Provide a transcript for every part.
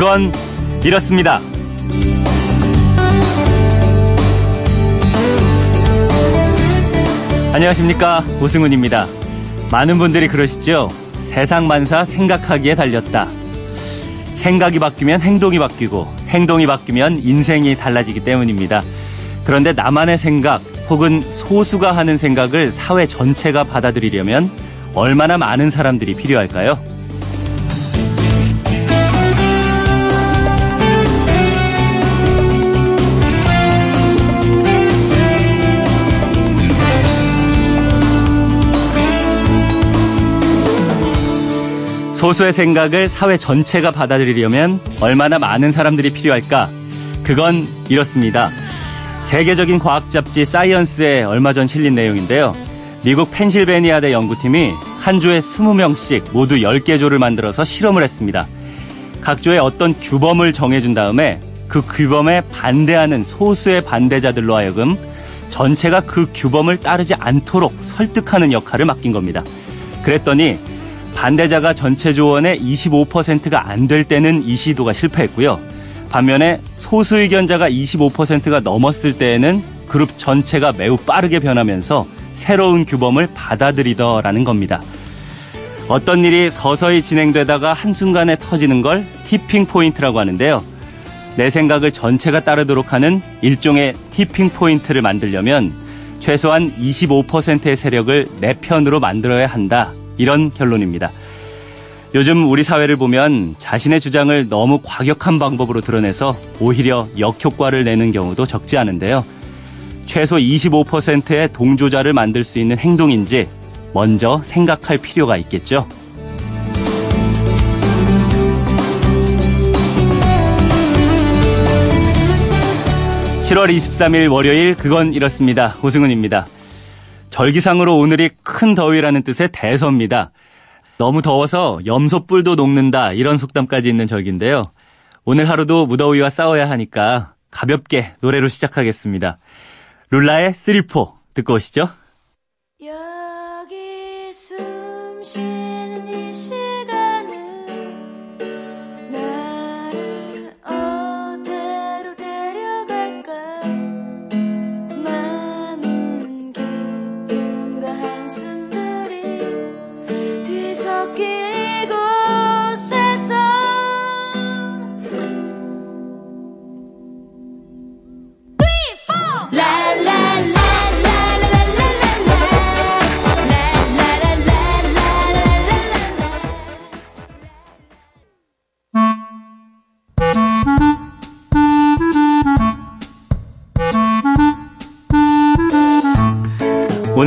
그건 이렇습니다. 안녕하십니까. 오승훈입니다. 많은 분들이 그러시죠. 세상 만사 생각하기에 달렸다. 생각이 바뀌면 행동이 바뀌고 행동이 바뀌면 인생이 달라지기 때문입니다. 그런데 나만의 생각 혹은 소수가 하는 생각을 사회 전체가 받아들이려면 얼마나 많은 사람들이 필요할까요? 소수의 생각을 사회 전체가 받아들이려면 얼마나 많은 사람들이 필요할까? 그건 이렇습니다. 세계적인 과학 잡지 사이언스에 얼마 전 실린 내용인데요. 미국 펜실베니아대 연구팀이 한 조에 20명씩 모두 10개 조를 만들어서 실험을 했습니다. 각 조에 어떤 규범을 정해준 다음에 그 규범에 반대하는 소수의 반대자들로 하여금 전체가 그 규범을 따르지 않도록 설득하는 역할을 맡긴 겁니다. 그랬더니 반대자가 전체 조원의 25%가 안 될 때는 이 시도가 실패했고요. 반면에 소수 의견자가 25%가 넘었을 때에는 그룹 전체가 매우 빠르게 변하면서 새로운 규범을 받아들이더라는 겁니다. 어떤 일이 서서히 진행되다가 한순간에 터지는 걸 tipping point라고 하는데요. 내 생각을 전체가 따르도록 하는 일종의 tipping point를 만들려면 최소한 25%의 세력을 내 편으로 만들어야 한다. 이런 결론입니다. 요즘 우리 사회를 보면 자신의 주장을 너무 과격한 방법으로 드러내서 오히려 역효과를 내는 경우도 적지 않은데요. 최소 25%의 동조자를 만들 수 있는 행동인지 먼저 생각할 필요가 있겠죠. 7월 23일 월요일 그건 이렇습니다. 오승훈입니다. 절기상으로 오늘이 큰 더위라는 뜻의 대서입니다. 너무 더워서 염소뿔도 녹는다 이런 속담까지 있는 절기인데요. 오늘 하루도 무더위와 싸워야 하니까 가볍게 노래로 시작하겠습니다. 룰라의 쓰리포 듣고 오시죠. 여기 숨쉬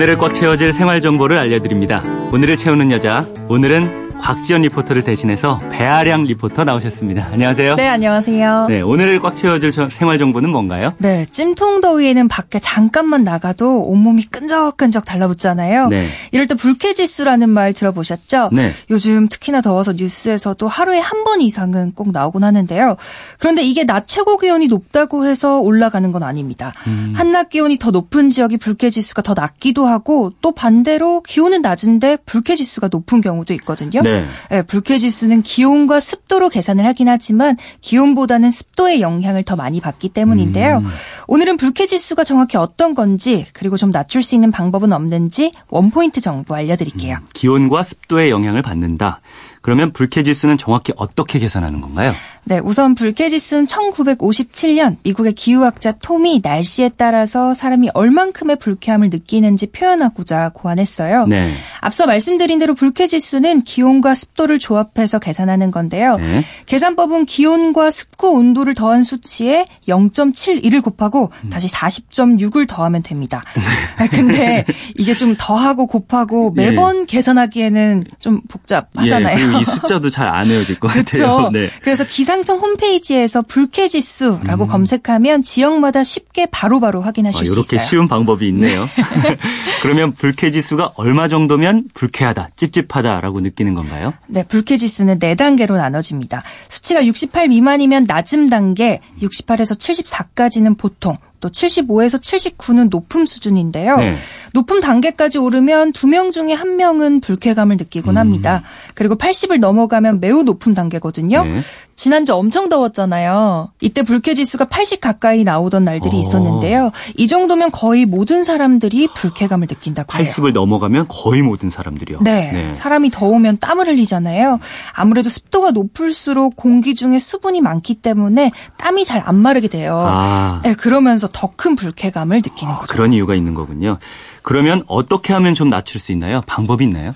오늘을 꽉 채워질 생활 정보를 알려드립니다. 오늘을 채우는 여자, 오늘은 곽지연 리포터를 대신해서 배아량 리포터 나오셨습니다. 안녕하세요. 네, 안녕하세요. 네, 오늘을 꽉 채워줄 생활 정보는 뭔가요? 네, 찜통 더위에는 밖에 잠깐만 나가도 온몸이 끈적끈적 달라붙잖아요. 네. 이럴 때 불쾌지수라는 말 들어보셨죠? 네. 요즘 특히나 더워서 뉴스에서도 하루에 한 번 이상은 꼭 나오곤 하는데요. 그런데 이게 낮 최고 기온이 높다고 해서 올라가는 건 아닙니다. 음. 한낮 기온이 더 높은 지역이 불쾌지수가 더 낮기도 하고 또 반대로 기온은 낮은데 불쾌지수가 높은 경우도 있거든요. 네. 네. 네, 불쾌 지수는 기온과 습도로 계산을 하긴 하지만 기온보다는 습도의 영향을 더 많이 받기 때문인데요. 음. 오늘은 불쾌 지수가 정확히 어떤 건지 그리고 좀 낮출 수 있는 방법은 없는지 원포인트 정보 알려드릴게요. 음, 기온과 습도의 영향을 받는다. 그러면 불쾌지수는 정확히 어떻게 계산하는 건가요? 네, 우선 불쾌지수는 1957년 미국의 기후학자 톰이 날씨에 따라서 사람이 얼만큼의 불쾌함을 느끼는지 표현하고자 고안했어요. 네. 앞서 말씀드린 대로 불쾌지수는 기온과 습도를 조합해서 계산하는 건데요. 네. 계산법은 기온과 습구 온도를 더한 수치에 0.71을 곱하고 음. 다시 40.6을 더하면 됩니다. 네. 근데 이게 좀 더하고 곱하고 매번 예. 계산하기에는 좀 복잡하잖아요. 예, 이 숫자도 잘안 외워질 것 같아요. 네. 그래서 기상청 홈페이지에서 불쾌지수라고 음. 검색하면 지역마다 쉽게 바로바로 바로 확인하실 아, 수 있어요. 이렇게 쉬운 방법이 있네요. 네. 그러면 불쾌지수가 얼마 정도면 불쾌하다, 찝찝하다라고 느끼는 건가요? 네, 불쾌지수는 4단계로 나눠집니다. 수치가 68 미만이면 낮음 단계, 68에서 74까지는 보통, 또 75에서 79는 높음 수준인데요. 네. 높음 단계까지 오르면 두 명 중에 한 명은 불쾌감을 느끼곤 합니다. 음. 그리고 80을 넘어가면 매우 높은 단계거든요. 네. 지난주 엄청 더웠잖아요. 이때 불쾌 지수가 80 가까이 나오던 날들이 어. 있었는데요. 이 정도면 거의 모든 사람들이 불쾌감을 느낀다고 해요. 80을 넘어가면 거의 모든 사람들이요. 네, 네. 사람이 더우면 땀을 흘리잖아요. 아무래도 습도가 높을수록 공기 중에 수분이 많기 때문에 땀이 잘 안 마르게 돼요. 아. 네, 그러면서 더 큰 불쾌감을 느끼는 거죠. 그런 이유가 있는 거군요. 그러면 어떻게 하면 좀 낮출 수 있나요? 방법이 있나요?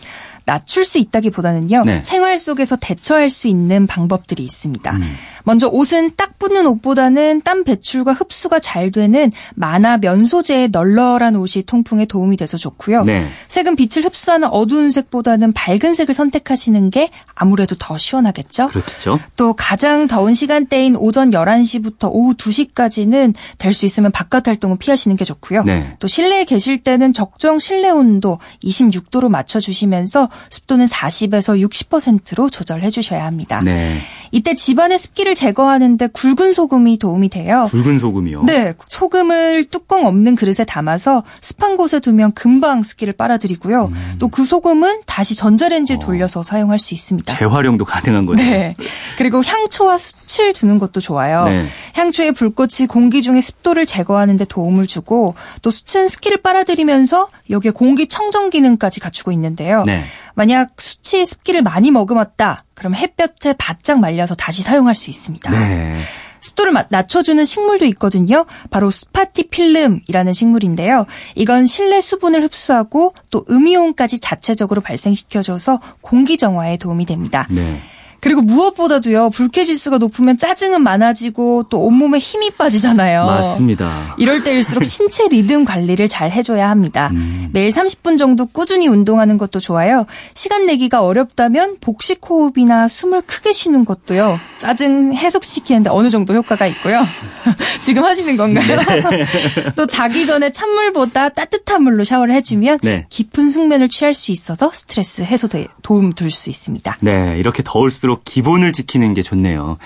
낮출 수 있다기보다는요. 네. 생활 속에서 대처할 수 있는 방법들이 있습니다. 음. 먼저 옷은 딱 붙는 옷보다는 땀 배출과 흡수가 잘 되는 만화 면 소재의 널널한 옷이 통풍에 도움이 돼서 좋고요. 네. 색은 빛을 흡수하는 어두운 색보다는 밝은 색을 선택하시는 게 아무래도 더 시원하겠죠. 그렇죠. 또 가장 더운 시간대인 오전 11시부터 오후 2시까지는 될 수 있으면 바깥 활동은 피하시는 게 좋고요. 네. 또 실내에 계실 때는 적정 실내 온도 26도로 맞춰 주시면서 습도는 40에서 60%로 조절해 주셔야 합니다. 네. 이때 집안의 습기를 제거하는데 굵은 소금이 도움이 돼요. 굵은 소금이요? 네. 소금을 뚜껑 없는 그릇에 담아서 습한 곳에 두면 금방 습기를 빨아들이고요. 음. 또그 소금은 다시 전자레인지에 어. 돌려서 사용할 수 있습니다. 재활용도 가능한 거죠. 네. 그리고 향초와 숯을 두는 것도 좋아요. 네. 향초의 불꽃이 공기 중에 습도를 제거하는 데 도움을 주고 또 숯은 습기를 빨아들이면서 여기에 공기 청정 기능까지 갖추고 있는데요. 네. 만약 숯이 습기를 많이 머금었다. 그럼 햇볕에 바짝 말려서 다시 사용할 수 있습니다. 네. 습도를 낮춰주는 식물도 있거든요. 바로 스파티필름이라는 식물인데요. 이건 실내 수분을 흡수하고 또 음이온까지 자체적으로 발생시켜줘서 공기 정화에 도움이 됩니다. 네. 그리고 무엇보다도요, 불쾌지수가 높으면 짜증은 많아지고 또 온몸에 힘이 빠지잖아요. 맞습니다. 이럴 때일수록 신체 리듬 관리를 잘 해줘야 합니다. 음. 매일 30분 정도 꾸준히 운동하는 것도 좋아요. 시간 내기가 어렵다면 복식 호흡이나 숨을 크게 쉬는 것도요, 짜증 해소시키는데 어느 정도 효과가 있고요. 지금 하시는 건가요? 네. 또 자기 전에 찬물보다 따뜻한 물로 샤워를 해주면 네. 깊은 숙면을 취할 수 있어서 스트레스 해소에 도움 줄 수 있습니다. 네, 이렇게 더울수록 갈수록 기본을 지키는 게 좋네요.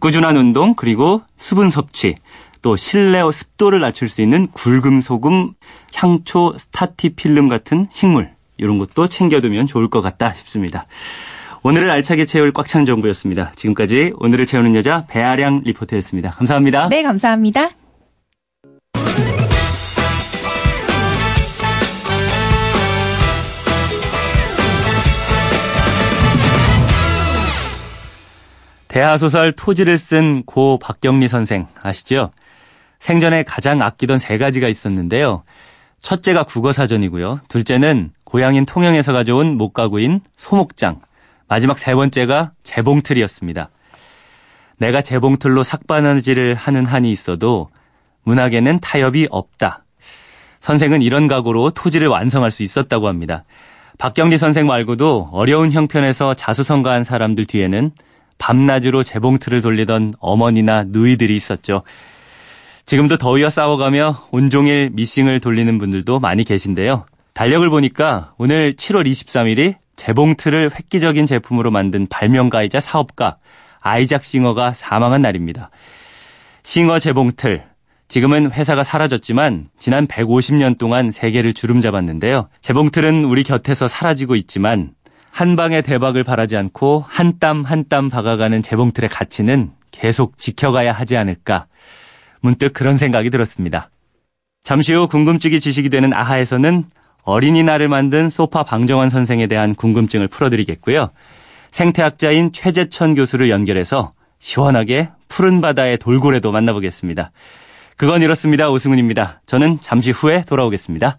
꾸준한 운동 그리고 수분 섭취 또 실내 습도를 낮출 수 있는 굵음 소금, 향초, 스타티필름 같은 식물 이런 것도 챙겨두면 좋을 것 같다 싶습니다. 오늘을 알차게 채울 꽉 찬 정보였습니다. 지금까지 오늘을 채우는 여자 배아량 리포터였습니다. 감사합니다. 네, 감사합니다. 대하소설 토지를 쓴 고 박경리 선생 아시죠? 생전에 가장 아끼던 세 가지가 있었는데요. 첫째가 국어사전이고요. 둘째는 고향인 통영에서 가져온 목가구인 소목장. 마지막 세 번째가 재봉틀이었습니다. 내가 재봉틀로 삭바느질을 하는 한이 있어도 문학에는 타협이 없다. 선생은 이런 각오로 토지를 완성할 수 있었다고 합니다. 박경리 선생 말고도 어려운 형편에서 자수성가한 사람들 뒤에는 밤낮으로 재봉틀을 돌리던 어머니나 누이들이 있었죠. 지금도 더위와 싸워가며 온종일 미싱을 돌리는 분들도 많이 계신데요. 달력을 보니까 오늘 7월 23일이 재봉틀을 획기적인 제품으로 만든 발명가이자 사업가 아이작 싱어가 사망한 날입니다. 싱어 재봉틀. 지금은 회사가 사라졌지만 지난 150년 동안 세계를 주름잡았는데요. 재봉틀은 우리 곁에서 사라지고 있지만 한 방의 대박을 바라지 않고 한 땀 한 땀 박아가는 재봉틀의 가치는 계속 지켜가야 하지 않을까. 문득 그런 생각이 들었습니다. 잠시 후 궁금증이 지식이 되는 아하에서는 어린이날을 만든 소파 방정환 선생에 대한 궁금증을 풀어드리겠고요. 생태학자인 최재천 교수를 연결해서 시원하게 푸른 바다의 돌고래도 만나보겠습니다. 그건 이렇습니다. 오승훈입니다. 저는 잠시 후에 돌아오겠습니다.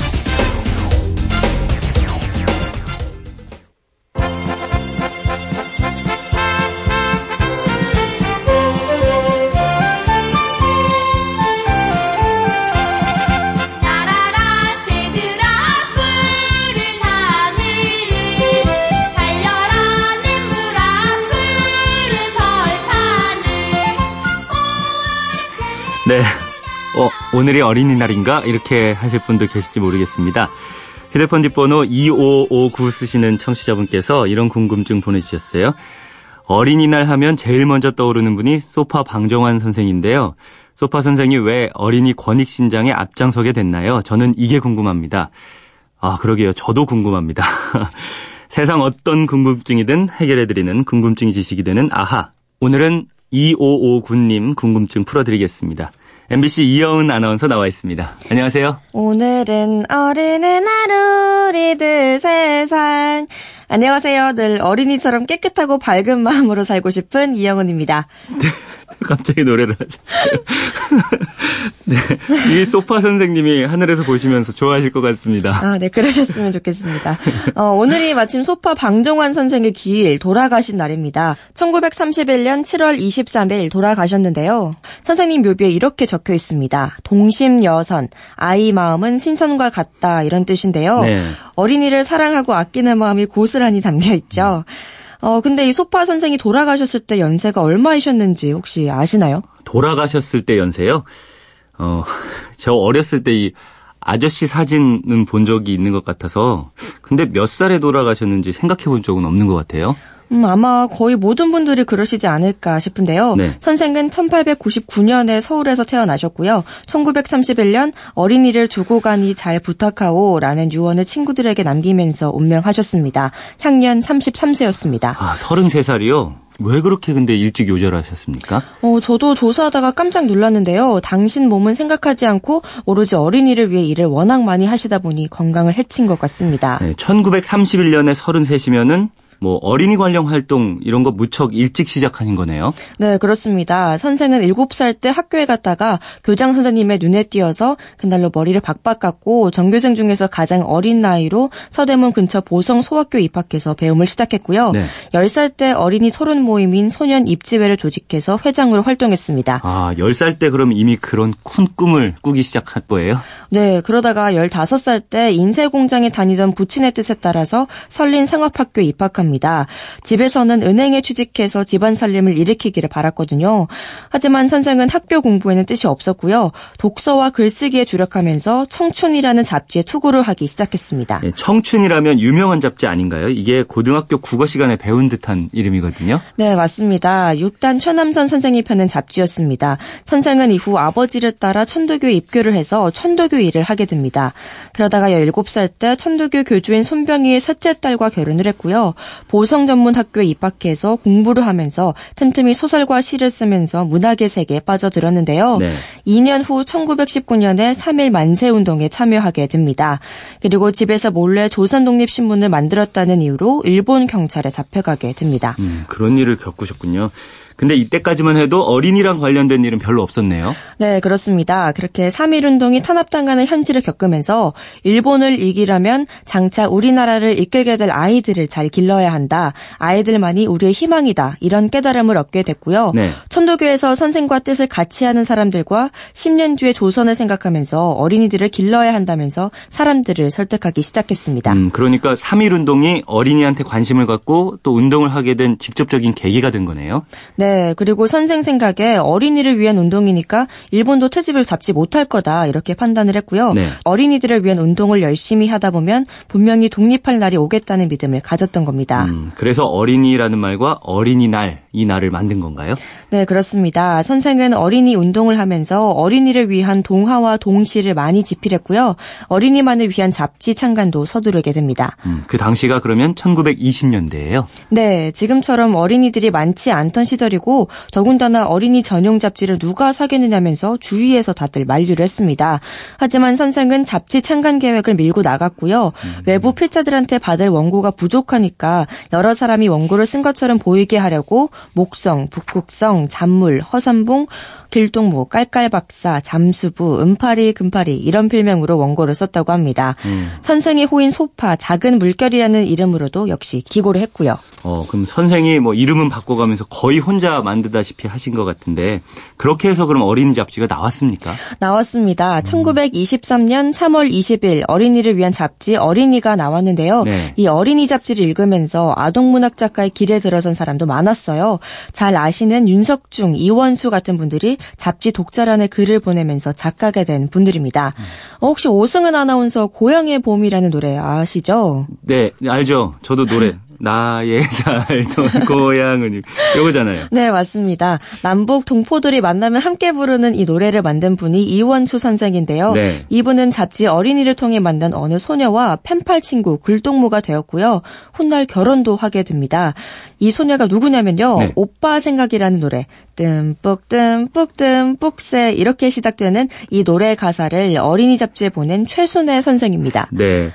오늘이 어린이날인가? 이렇게 하실 분도 계실지 모르겠습니다. 휴대폰 뒷번호 2559 쓰시는 청취자분께서 이런 궁금증 보내주셨어요. 어린이날 하면 제일 먼저 떠오르는 분이 소파 방정환 선생인데요. 소파 선생이 왜 어린이 권익 신장에 앞장서게 됐나요? 저는 이게 궁금합니다. 아, 그러게요. 저도 궁금합니다. 세상 어떤 궁금증이든 해결해드리는 궁금증이 지식이 되는 아하. 오늘은 2559님 궁금증 풀어드리겠습니다. MBC 이여은 아나운서 나와 있습니다. 안녕하세요. 오늘은 어린이날 우리들 세상. 안녕하세요. 늘 어린이처럼 깨끗하고 밝은 마음으로 살고 싶은 이영은입니다. 갑자기 노래를 하셨어요. 네. 이 소파 선생님이 하늘에서 보시면서 좋아하실 것 같습니다. 아, 네. 그러셨으면 좋겠습니다. 어, 오늘이 마침 소파 방정환 선생의 기일 돌아가신 날입니다. 1931년 7월 23일 돌아가셨는데요. 선생님 묘비에 이렇게 적혀 있습니다. 동심 여선, 아이 마음은 신선과 같다 이런 뜻인데요. 네. 어린이를 사랑하고 아끼는 마음이 고스란히 담겨 있죠. 어, 근데 이 소파 선생이 돌아가셨을 때 연세가 얼마이셨는지 혹시 아시나요? 돌아가셨을 때 연세요? 어, 저 어렸을 때 이 아저씨 사진은 본 적이 있는 것 같아서 근데 몇 살에 돌아가셨는지 생각해 본 적은 없는 것 같아요. 음, 아마 거의 모든 분들이 그러시지 않을까 싶은데요. 네. 선생은 1899년에 서울에서 태어나셨고요. 1931년 어린이를 두고 가니 잘 부탁하오라는 유언을 친구들에게 남기면서 운명하셨습니다. 향년 33세였습니다. 아, 33살이요? 왜 그렇게 근데 일찍 요절하셨습니까? 어, 저도 조사하다가 깜짝 놀랐는데요. 당신 몸은 생각하지 않고 오로지 어린이를 위해 일을 워낙 많이 하시다 보니 건강을 해친 것 같습니다. 네, 1931년에 33이면은 뭐 어린이 관련 활동 이런 거 무척 일찍 시작하신 거네요. 네, 그렇습니다. 선생은 7살 때 학교에 갔다가 교장 선생님의 눈에 띄어서 그날로 머리를 박박 깎고 전교생 중에서 가장 어린 나이로 서대문 근처 보성 소학교 입학해서 배움을 시작했고요. 네. 10살 때 어린이 토론 모임인 소년 입지회를 조직해서 회장으로 활동했습니다. 아, 10살 때 그럼 이미 그런 큰 꿈을 꾸기 시작한 거예요? 네, 그러다가 15살 때 인쇄공장에 다니던 부친의 뜻에 따라서 설린 상업학교에 입학합니다. 합니다. 집에서는 은행에 취직해서 집안 살림을 일으키기를 바랐거든요. 하지만 선생은 학교 공부에는 뜻이 없었고요. 독서와 글쓰기에 주력하면서 청춘이라는 잡지에 투구를 하기 시작했습니다. 네, 청춘이라면 유명한 잡지 아닌가요? 이게 고등학교 국어 시간에 배운 듯한 이름이거든요. 네, 맞습니다. 6단 최남선 선생이 펴낸 잡지였습니다. 선생은 이후 아버지를 따라 천도교에 입교를 해서 천도교 일을 하게 됩니다. 그러다가 17살 때 천도교 교주인 손병희의 셋째 딸과 결혼을 했고요. 보성 전문 학교에 입학해서 공부를 하면서 틈틈이 소설과 시를 쓰면서 문학의 세계에 빠져들었는데요. 네. 2년 후 1919년에 3일 만세 운동에 참여하게 됩니다. 그리고 집에서 몰래 조선 독립 신문을 만들었다는 이유로 일본 경찰에 잡혀가게 됩니다. 음, 그런 일을 겪으셨군요. 근데 이때까지만 해도 어린이랑 관련된 일은 별로 없었네요. 네, 그렇습니다. 그렇게 3.1 운동이 탄압당하는 현실을 겪으면서 일본을 이기려면 장차 우리나라를 이끌게 될 아이들을 잘 길러야 한다. 아이들만이 우리의 희망이다. 이런 깨달음을 얻게 됐고요. 네. 천도교에서 선생과 뜻을 같이 하는 사람들과 10년 뒤에 조선을 생각하면서 어린이들을 길러야 한다면서 사람들을 설득하기 시작했습니다. 음, 그러니까 3.1 운동이 어린이한테 관심을 갖고 또 운동을 하게 된 직접적인 계기가 된 거네요. 네. 네, 그리고 선생 생각에 어린이를 위한 운동이니까 일본도 트집을 잡지 못할 거다 이렇게 판단을 했고요. 네. 어린이들을 위한 운동을 열심히 하다 보면 분명히 독립할 날이 오겠다는 믿음을 가졌던 겁니다. 음, 그래서 어린이라는 말과 어린이날 이 날을 만든 건가요? 네, 그렇습니다. 선생은 어린이 운동을 하면서 어린이를 위한 동화와 동시를 많이 집필했고요. 어린이만을 위한 잡지 창간도 서두르게 됩니다. 음, 그 당시가 그러면 1920년대예요? 네, 지금처럼 어린이들이 많지 않던 시절 이고 더군다나 어린이 전용 잡지를 누가 사겠느냐면서 주위에서 다들 만류를 했습니다. 하지만 선생은 잡지 창간 계획을 밀고 나갔고요. 음. 외부 필자들한테 받을 원고가 부족하니까 여러 사람이 원고를 쓴 것처럼 보이게 하려고 목성, 북극성, 잔물, 허삼봉, 길동무, 깔깔박사, 잠수부, 은파리, 금파리 이런 필명으로 원고를 썼다고 합니다. 음. 선생의 호인 소파, 작은 물결이라는 이름으로도 역시 기고를 했고요. 어, 그럼 선생이 뭐 이름은 바꿔가면서 거의 혼자 만드다시피 하신 것 같은데 그렇게 해서 그럼 어린이 잡지가 나왔습니까? 나왔습니다. 음. 1923년 3월 20일 어린이를 위한 잡지 어린이가 나왔는데요. 네. 이 어린이 잡지를 읽으면서 아동문학 작가의 길에 들어선 사람도 많았어요. 잘 아시는 윤석중, 이원수 같은 분들이 잡지 독자란에 글을 보내면서 작가가 된 분들입니다. 음. 혹시 오승은 아나운서 고향의 봄이라는 노래 아시죠? 네, 알죠. 저도 노래 나의 살던 고향은 요거잖아요. 네, 맞습니다. 남북 동포들이 만나면 함께 부르는 이 노래를 만든 분이 이원초 선생인데요. 네. 이분은 잡지 어린이를 통해 만난 어느 소녀와 펜팔 친구, 굴동무가 되었고요. 훗날 결혼도 하게 됩니다. 이 소녀가 누구냐면요. 네. 오빠 생각이라는 노래. 뜸뿍 뜸뿍 뜸뿍새 이렇게 시작되는 이 노래 가사를 어린이 잡지에 보낸 최순애 선생입니다. 네.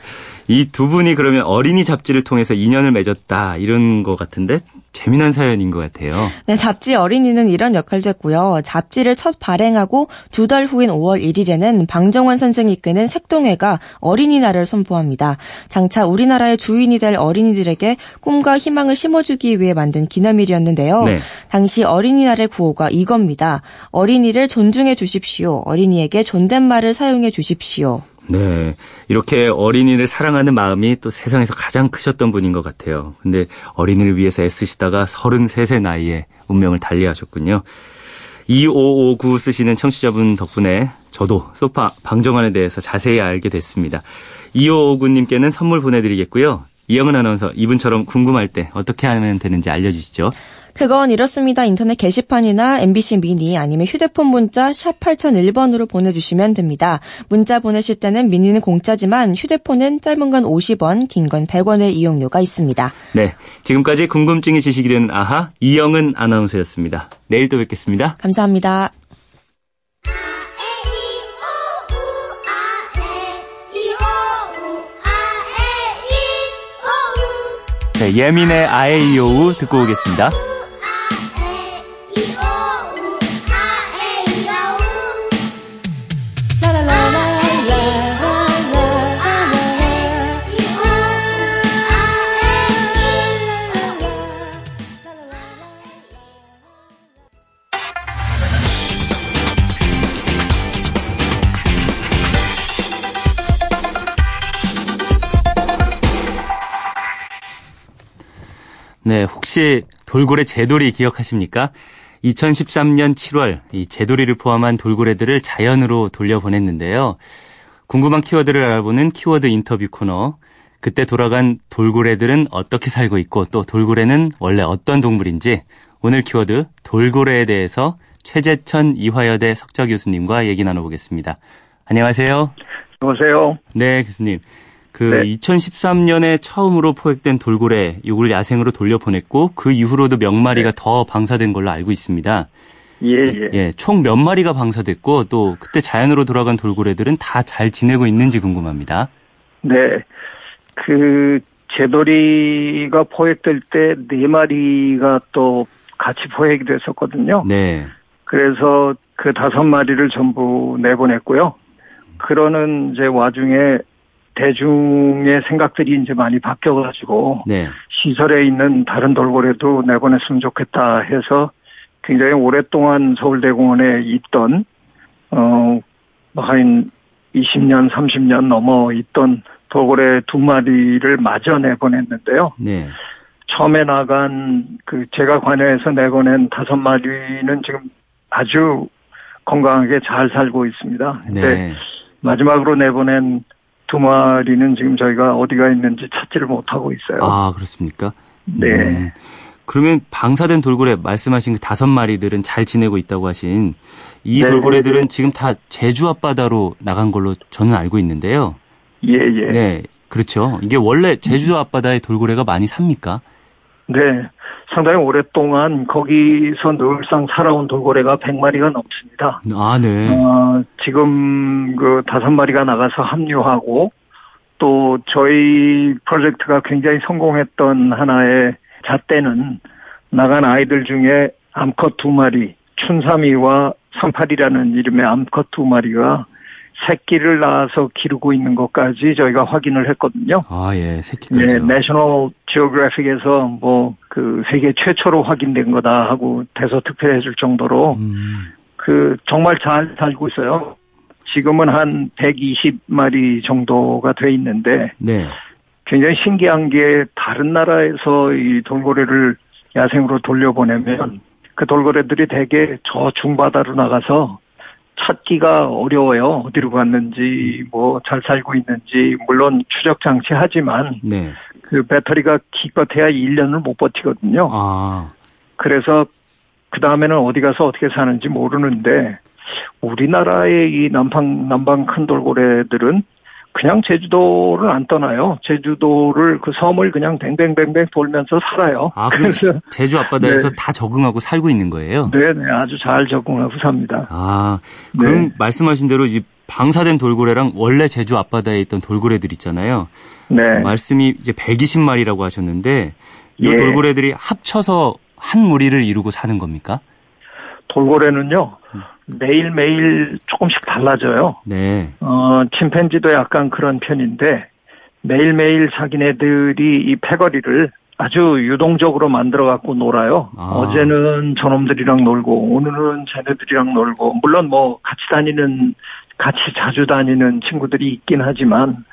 이 두 분이 그러면 어린이 잡지를 통해서 인연을 맺었다 이런 것 같은데 재미난 사연인 것 같아요. 네, 잡지 어린이는 이런 역할도 했고요. 잡지를 첫 발행하고 두 달 후인 5월 1일에는 방정환 선생이 이끄는 색동회가 어린이날을 선포합니다. 장차 우리나라의 주인이 될 어린이들에게 꿈과 희망을 심어주기 위해 만든 기념일이었는데요. 네. 당시 어린이날의 구호가 이겁니다. 어린이를 존중해 주십시오. 어린이에게 존댓말을 사용해 주십시오. 네. 이렇게 어린이를 사랑하는 마음이 또 세상에서 가장 크셨던 분인 것 같아요. 근데 어린이를 위해서 애쓰시다가 33세 나이에 운명을 달리하셨군요. 2559 쓰시는 청취자분 덕분에 저도 소파 방정환에 대해서 자세히 알게 됐습니다. 2559님께는 선물 보내드리겠고요. 이영은 아나운서 이분처럼 궁금할 때 어떻게 하면 되는지 알려주시죠. 그건 이렇습니다. 인터넷 게시판이나 MBC 미니 아니면 휴대폰 문자 샵 8001번으로 보내주시면 됩니다. 문자 보내실 때는 미니는 공짜지만 휴대폰은 짧은 건 50원, 긴 건 100원의 이용료가 있습니다. 네. 지금까지 궁금증이 지식이 되는 아하 이영은 아나운서였습니다. 내일 또 뵙겠습니다. 감사합니다. 네, 예민의 아에이오우 듣고 오겠습니다. 혹시 돌고래 제돌이 기억하십니까? 2013년 7월 이 제돌이를 포함한 돌고래들을 자연으로 돌려보냈는데요. 궁금한 키워드를 알아보는 키워드 인터뷰 코너. 그때 돌아간 돌고래들은 어떻게 살고 있고 또 돌고래는 원래 어떤 동물인지 오늘 키워드 돌고래에 대해서 최재천 이화여대 석좌 교수님과 얘기 나눠보겠습니다. 안녕하세요. 안녕하세요. 네, 교수님. 그 네. 2013년에 처음으로 포획된 돌고래 이걸 야생으로 돌려보냈고 그 이후로도 몇 마리가 네. 더 방사된 걸로 알고 있습니다. 예, 예. 예, 총 몇 마리가 방사됐고 또 그때 자연으로 돌아간 돌고래들은 다 잘 지내고 있는지 궁금합니다. 네. 그 제돌이가 포획될 때 네 마리가 또 같이 포획이 됐었거든요. 네. 그래서 그 다섯 마리를 전부 내보냈고요. 그러는 이제 와중에 대중의 생각들이 이제 많이 바뀌어가지고 네. 시설에 있는 다른 돌고래도 내보냈으면 좋겠다 해서 굉장히 오랫동안 서울대공원에 있던 어한 20년, 30년 넘어 있던 돌고래 두 마리를 마저 내보냈는데요. 네. 처음에 나간 그 제가 관여해서 내보낸 다섯 마리는 지금 아주 건강하게 잘 살고 있습니다. 네. 마지막으로 내보낸 두 마리는 지금 저희가 어디가 있는지 찾지를 못하고 있어요. 아, 그렇습니까? 네. 음. 그러면 방사된 돌고래 말씀하신 그 다섯 마리들은 잘 지내고 있다고 하신 이 네. 돌고래들은 지금 다 제주 앞바다로 나간 걸로 저는 알고 있는데요. 예, 예. 네. 그렇죠. 이게 원래 제주 앞바다에 돌고래가 많이 삽니까? 네. 상당히 오랫동안 거기서 늘상 살아온 돌고래가 100마리가 넘습니다. 아, 네. 어, 지금 그 다섯 마리가 나가서 합류하고 또 저희 프로젝트가 굉장히 성공했던 하나의 잣대는 나간 아이들 중에 암컷 두 마리, 춘삼이와 삼팔이라는 이름의 암컷 두 마리가 새끼를 낳아서 기르고 있는 것까지 저희가 확인을 했거든요. 아, 예, 새끼까지. 네, 내셔널 지오그래픽에서 뭐 그 세계 최초로 확인된 거다 하고 대서특필해 줄 정도로 음. 그 정말 잘 살고 있어요. 지금은 한 120마리 정도가 돼 있는데 네. 굉장히 신기한 게 다른 나라에서 이 돌고래를 야생으로 돌려보내면 그 돌고래들이 대개 저 중바다로 나가서 찾기가 어려워요. 어디로 갔는지, 뭐, 잘 살고 있는지, 물론 추적 장치 하지만, 네. 그 배터리가 기껏해야 1년을 못 버티거든요. 아. 그래서, 그 다음에는 어디 가서 어떻게 사는지 모르는데, 우리나라의 이 남방, 남방 큰 돌고래들은 그냥 제주도를 안 떠나요. 제주도를 그 섬을 그냥 뱅뱅뱅뱅 돌면서 살아요. 아, 그래서 제주 앞바다에서 네. 다 적응하고 살고 있는 거예요? 네, 네, 아주 잘 적응하고 삽니다. 아, 그럼 네. 말씀하신 대로 이 방사된 돌고래랑 원래 제주 앞바다에 있던 돌고래들 있잖아요. 네. 말씀이 이제 120마리라고 하셨는데 이 예. 돌고래들이 합쳐서 한 무리를 이루고 사는 겁니까? 돌고래는요. 매일매일 조금씩 달라져요. 네. 어, 침팬지도 약간 그런 편인데 매일매일 자기네들이 이 패거리를 아주 유동적으로 만들어 갖고 놀아요. 아. 어제는 저놈들이랑 놀고 오늘은 쟤네들이랑 놀고 물론 뭐 같이 다니는 같이 자주 다니는 친구들이 있긴 하지만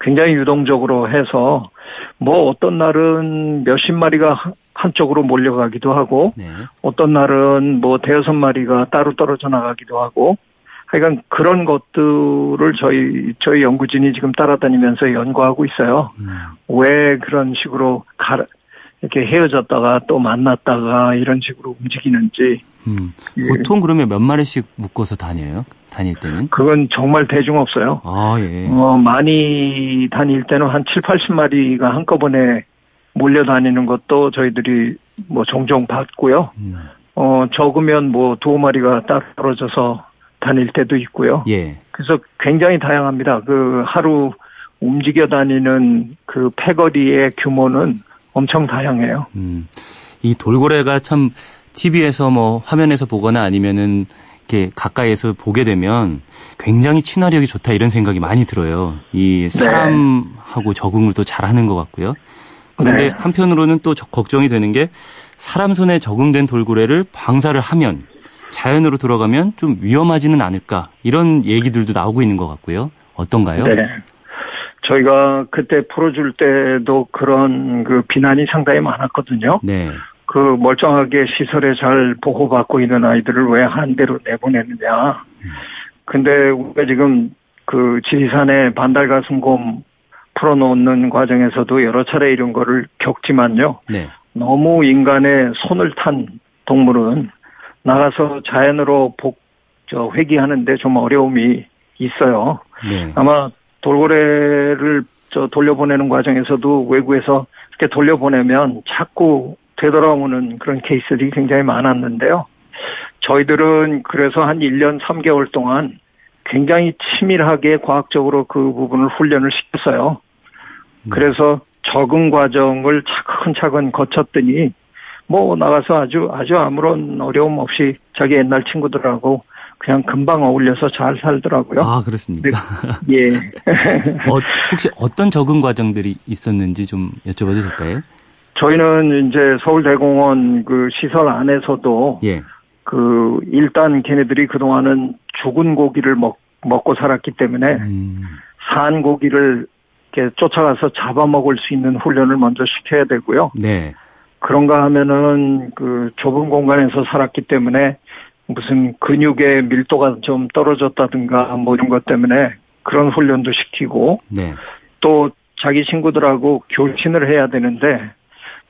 굉장히 유동적으로 해서 뭐 어떤 날은 몇십 마리가 한쪽으로 몰려가기도 하고 네. 어떤 날은 뭐 대여섯 마리가 따로 떨어져 나가기도 하고 하여간 그런 것들을 저희 저희 연구진이 지금 따라다니면서 연구하고 있어요. 음. 왜 그런 식으로 가, 이렇게 헤어졌다가 또 만났다가 이런 식으로 움직이는지. 음. 예. 보통 그러면 몇 마리씩 묶어서 다녀요? 다닐 때는? 그건 정말 대중 없어요. 아, 예. 어, 많이 다닐 때는 한 7, 80마리가 한꺼번에 몰려다니는 것도 저희들이 뭐 종종 봤고요. 음. 어, 적으면 뭐 두어 마리가 딱 떨어져서 다닐 때도 있고요. 예. 그래서 굉장히 다양합니다. 그 하루 움직여 다니는 그 패거리의 규모는 엄청 다양해요. 음. 이 돌고래가 참 TV에서 뭐 화면에서 보거나 아니면은 이렇게 가까이에서 보게 되면 굉장히 친화력이 좋다 이런 생각이 많이 들어요. 이 네. 사람하고 네. 적응을 또 잘하는 것 같고요. 그런데 네. 한편으로는 또 걱정이 되는 게 사람 손에 적응된 돌고래를 방사를 하면 자연으로 들어가면 좀 위험하지는 않을까 이런 얘기들도 나오고 있는 것 같고요. 어떤가요? 네. 저희가 그때 풀어줄 때도 그런 그 비난이 상당히 많았거든요. 네. 그 멀쩡하게 시설에 잘 보호받고 있는 아이들을 왜 한 대로 내보내느냐. 근데 우리가 지금 그 지리산에 반달가슴곰 풀어놓는 과정에서도 여러 차례 이런 거를 겪지만요. 네. 너무 인간의 손을 탄 동물은 나가서 자연으로 복, 저, 회귀하는데 좀 어려움이 있어요. 네. 아마 돌고래를 저 돌려보내는 과정에서도 외국에서 이렇게 돌려보내면 자꾸 되돌아오는 그런 케이스들이 굉장히 많았는데요. 저희들은 그래서 한 1년 3개월 동안 굉장히 치밀하게 과학적으로 그 부분을 훈련을 시켰어요. 네. 그래서 적응 과정을 차근차근 거쳤더니 뭐 나가서 아주 아주 아무런 어려움 없이 자기 옛날 친구들하고 그냥 금방 어울려서 잘 살더라고요. 아, 그렇습니까? 네. 예. 어, 혹시 어떤 적응 과정들이 있었는지 좀 여쭤봐도 될까요? 저희는 이제 서울대공원 그 시설 안에서도 예. 그 일단 걔네들이 그동안은 죽은 고기를 먹, 먹고 살았기 때문에 음. 산 고기를 이렇게 쫓아가서 잡아먹을 수 있는 훈련을 먼저 시켜야 되고요. 네. 그런가 하면은 그 좁은 공간에서 살았기 때문에 무슨 근육의 밀도가 좀 떨어졌다든가 뭐 이런 것 때문에 그런 훈련도 시키고 네. 또 자기 친구들하고 교신을 해야 되는데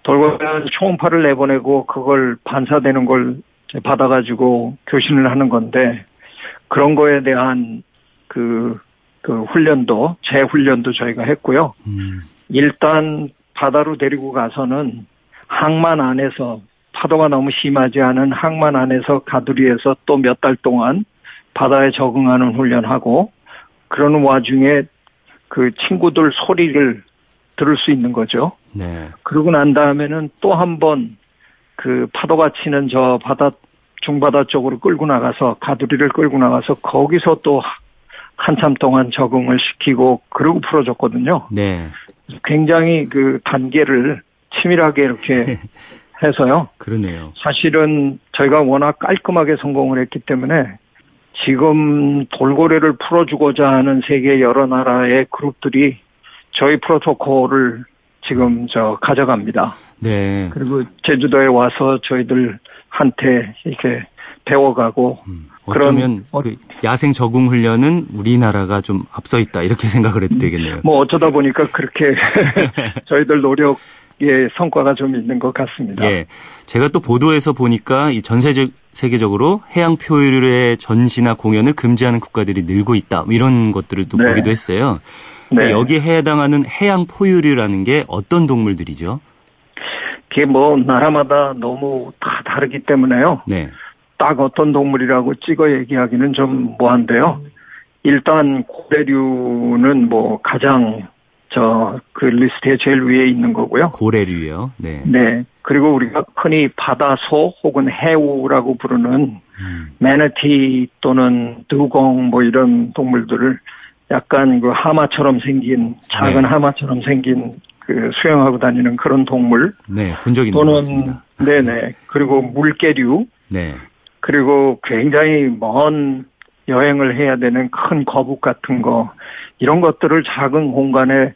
돌고래는 초음파를 내보내고 그걸 반사되는 걸 받아가지고 교신을 하는 건데 그런 거에 대한 그, 그 훈련도 재훈련도 저희가 했고요. 음. 일단 바다로 데리고 가서는 항만 안에서 파도가 너무 심하지 않은 항만 안에서 가두리에서 또 몇 달 동안 바다에 적응하는 훈련하고 그러는 와중에 그 친구들 소리를 들을 수 있는 거죠. 네. 그러고 난 다음에는 또 한 번 그 파도가 치는 저 바다 중바다 쪽으로 끌고 나가서 가두리를 끌고 나가서 거기서 또 한참 동안 적응을 시키고 그러고 풀어줬거든요. 네. 굉장히 그 단계를 치밀하게 이렇게 해서요. 그러네요. 사실은 저희가 워낙 깔끔하게 성공을 했기 때문에 지금 돌고래를 풀어주고자 하는 세계 여러 나라의 그룹들이 저희 프로토콜을 지금 저 가져갑니다. 네. 그리고 제주도에 와서 저희들 한테 이렇게 배워가고 음. 어쩌면 어, 그 야생 적응 훈련은 우리나라가 좀 앞서 있다 이렇게 생각을 해도 되겠네요. 뭐 어쩌다 보니까 그렇게 저희들 노력의 성과가 좀 있는 것 같습니다. 예, 제가 또 보도에서 보니까 이 전세적 세계적으로 해양 표류의 전시나 공연을 금지하는 국가들이 늘고 있다 뭐 이런 것들을 또 네. 보기도 했어요. 네. 여기에 해당하는 해양 포유류라는 게 어떤 동물들이죠? 그게 뭐 나라마다 너무 다 다르기 때문에요. 네. 딱 어떤 동물이라고 찍어 얘기하기는 좀 뭐한데요. 일단 고래류는 뭐 가장 저 그 리스트에 제일 위에 있는 거고요. 고래류요. 네. 네. 그리고 우리가 흔히 바다소 혹은 해우라고 부르는 음. 매너티 또는 듀공 뭐 이런 동물들을 약간 그 하마처럼 생긴 작은 네. 하마처럼 생긴 그 수영하고 다니는 그런 동물. 네, 본 적이 있는 또는 네네 그리고 물개류. 네. 그리고 굉장히 먼 여행을 해야 되는 큰 거북 같은 거 이런 것들을 작은 공간에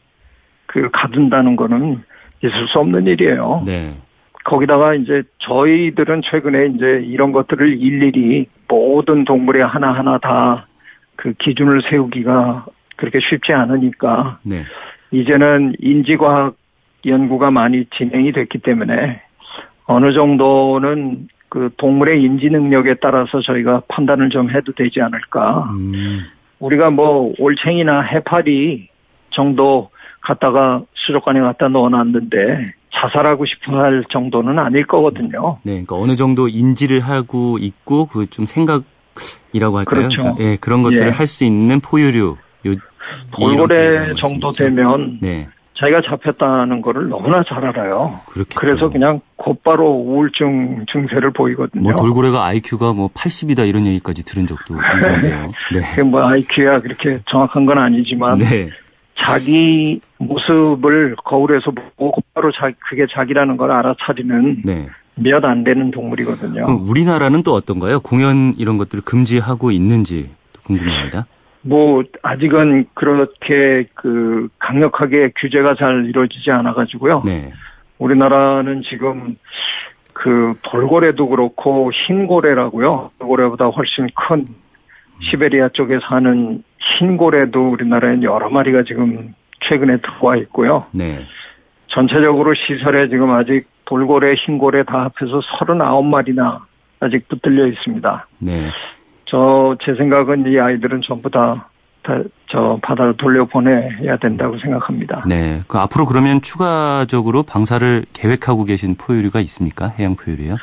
그 가둔다는 거는 있을 수 없는 일이에요. 네. 거기다가 이제 저희들은 최근에 이제 이런 것들을 일일이 모든 동물의 하나하나 다 그 기준을 세우기가 그렇게 쉽지 않으니까 네. 이제는 인지과학 연구가 많이 진행이 됐기 때문에 어느 정도는 그 동물의 인지 능력에 따라서 저희가 판단을 좀 해도 되지 않을까. 음. 우리가 뭐 올챙이나 해파리 정도 갖다가 수족관에 갖다 넣어놨는데 자살하고 싶어 할 정도는 아닐 거거든요. 네, 그러니까 어느 정도 인지를 하고 있고 그 좀 생각이라고 할까요? 그렇죠. 그러니까, 예, 그런 것들을 예. 할수 있는 포유류. 요, 돌고래 정도 되면 네. 자기가 잡혔다는 거를 너무나 잘 알아요. 그렇겠죠. 그래서 그냥 곧바로 우울증 증세를 보이거든요. 뭐 돌고래가 IQ가 뭐 80이다 이런 얘기까지 들은 적도 있는데요. 네. 뭐 IQ야 그렇게 정확한 건 아니지만 네. 자기 모습을 거울에서 보고 곧바로 자, 그게 자기라는 걸 알아차리는 네. 몇 안 되는 동물이거든요. 그럼 우리나라는 또 어떤가요? 공연 이런 것들을 금지하고 있는지 궁금합니다. 뭐 아직은 그렇게 그 강력하게 규제가 잘 이루어지지 않아 가지고요. 네. 우리나라는 지금 그 돌고래도 그렇고 흰고래라고요. 돌고래보다 훨씬 큰 시베리아 쪽에 사는 흰고래도 우리나라에 여러 마리가 지금 최근에 들어와 있고요. 네. 전체적으로 시설에 지금 아직 돌고래, 흰고래 다 합해서 39마리나 아직 붙들려 있습니다. 네. 저제 생각은 이 아이들은 전부 다저 바다로 돌려보내야 된다고 생각합니다. 네. 그 앞으로 그러면 추가적으로 방사를 계획하고 계신 포유류가 있습니까? 해양 포유류요?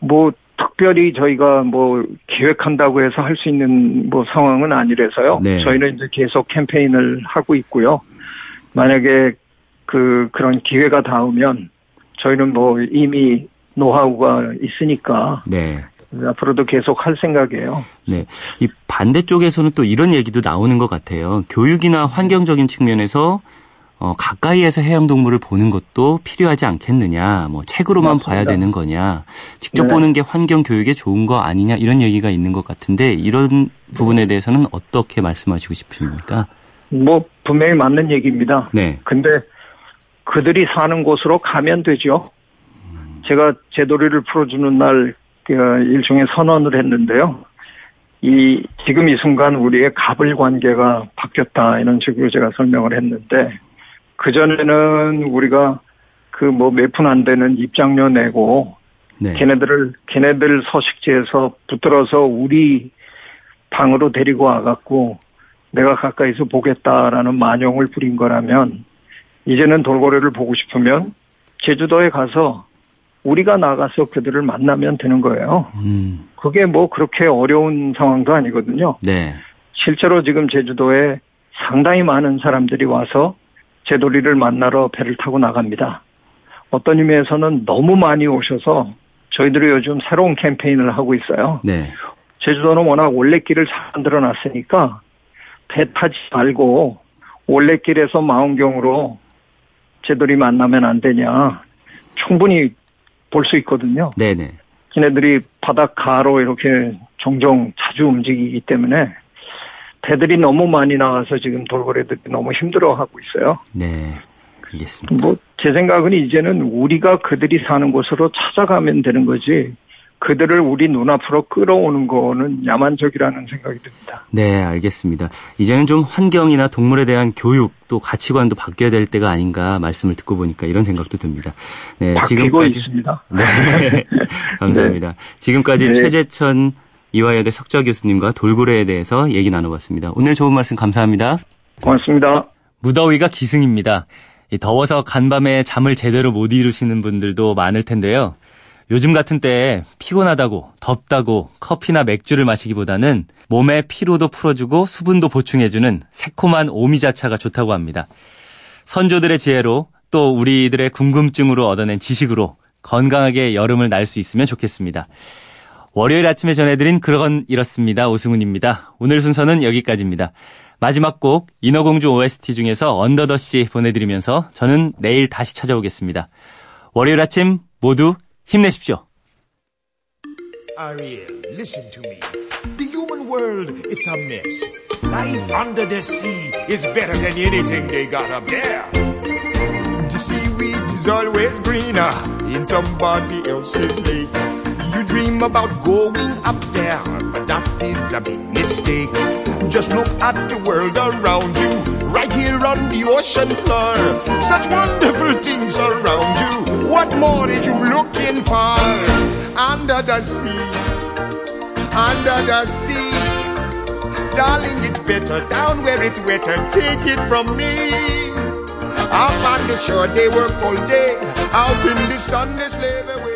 뭐 특별히 저희가 뭐 계획한다고 해서 할 수 있는 뭐 상황은 아니라서요. 네. 저희는 이제 계속 캠페인을 하고 있고요. 만약에 그 그런 기회가 닿으면 저희는 뭐 이미 노하우가 있으니까 네. 앞으로도 계속 할 생각이에요. 네. 이 반대쪽에서는 또 이런 얘기도 나오는 것 같아요. 교육이나 환경적인 측면에서 어, 가까이에서 해양동물을 보는 것도 필요하지 않겠느냐, 뭐 책으로만 맞습니다. 봐야 되는 거냐, 직접 네. 보는 게 환경 교육에 좋은 거 아니냐, 이런 얘기가 있는 것 같은데, 이런 부분에 대해서는 어떻게 말씀하시고 싶으십니까? 뭐, 분명히 맞는 얘기입니다. 네. 근데 그들이 사는 곳으로 가면 되죠. 제가 제 도리를 풀어주는 날그 일종의 선언을 했는데요. 이 지금 이 순간 우리의 갑을 관계가 바뀌었다 이런 식으로 제가 설명을 했는데 그 전에는 우리가 그 뭐 몇 푼 안 되는 입장료 내고 네. 걔네들을 걔네들 서식지에서 붙들어서 우리 방으로 데리고 와갖고 내가 가까이서 보겠다라는 만용을 부린 거라면 이제는 돌고래를 보고 싶으면 제주도에 가서 우리가 나가서 그들을 만나면 되는 거예요. 음. 그게 뭐 그렇게 어려운 상황도 아니거든요. 네. 실제로 지금 제주도에 상당히 많은 사람들이 와서 제도리를 만나러 배를 타고 나갑니다. 어떤 의미에서는 너무 많이 오셔서 저희들이 요즘 새로운 캠페인을 하고 있어요. 네. 제주도는 워낙 올레길을 잘 만들어 놨으니까 배 타지 말고 올레길에서 망원경으로 쟤들이 만나면 안 되냐. 충분히 볼 수 있거든요. 네네. 걔네들이 바닷가로 이렇게 종종 자주 움직이기 때문에 배들이 너무 많이 나와서 지금 돌고래들이 너무 힘들어하고 있어요. 네. 알겠습니다. 뭐, 제 생각은 이제는 우리가 그들이 사는 곳으로 찾아가면 되는 거지, 그들을 우리 눈앞으로 끌어오는 거는 야만적이라는 생각이 듭니다. 네, 알겠습니다. 이제는 좀 환경이나 동물에 대한 교육 또 가치관도 바뀌어야 될 때가 아닌가 말씀을 듣고 보니까 이런 생각도 듭니다. 네, 지금까지 있습니다. 네, 감사합니다. 네. 지금까지 네. 최재천 이화여대 석좌 교수님과 돌고래에 대해서 얘기 나눠봤습니다. 오늘 좋은 말씀 감사합니다. 고맙습니다. 무더위가 기승입니다. 더워서 간밤에 잠을 제대로 못 이루시는 분들도 많을 텐데요. 요즘 같은 때에 피곤하다고 덥다고 커피나 맥주를 마시기보다는 몸의 피로도 풀어주고 수분도 보충해주는 새콤한 오미자차가 좋다고 합니다. 선조들의 지혜로 또 우리들의 궁금증으로 얻어낸 지식으로 건강하게 여름을 날 수 있으면 좋겠습니다. 월요일 아침에 전해드린 그런 이렇습니다. 오승훈입니다. 오늘 순서는 여기까지입니다. 마지막 곡 인어공주 OST 중에서 언더더씨 보내드리면서 저는 내일 다시 찾아오겠습니다. 월요일 아침 모두 힘내십시오. Ariel, listen to me. The human world, it's a mess. Life under the sea is better than anything they got up there. The seaweed is always greener in somebody else's lake. You dream about going up there, but that is a big mistake. Just look at the world around you, right here on the ocean floor. Such wonderful things around you. What more are you looking for? Under the sea, under the sea. Darling, it's better down where it's wetter. Take it from me. Up on the shore, they work all day. Out in the sun, they slave away.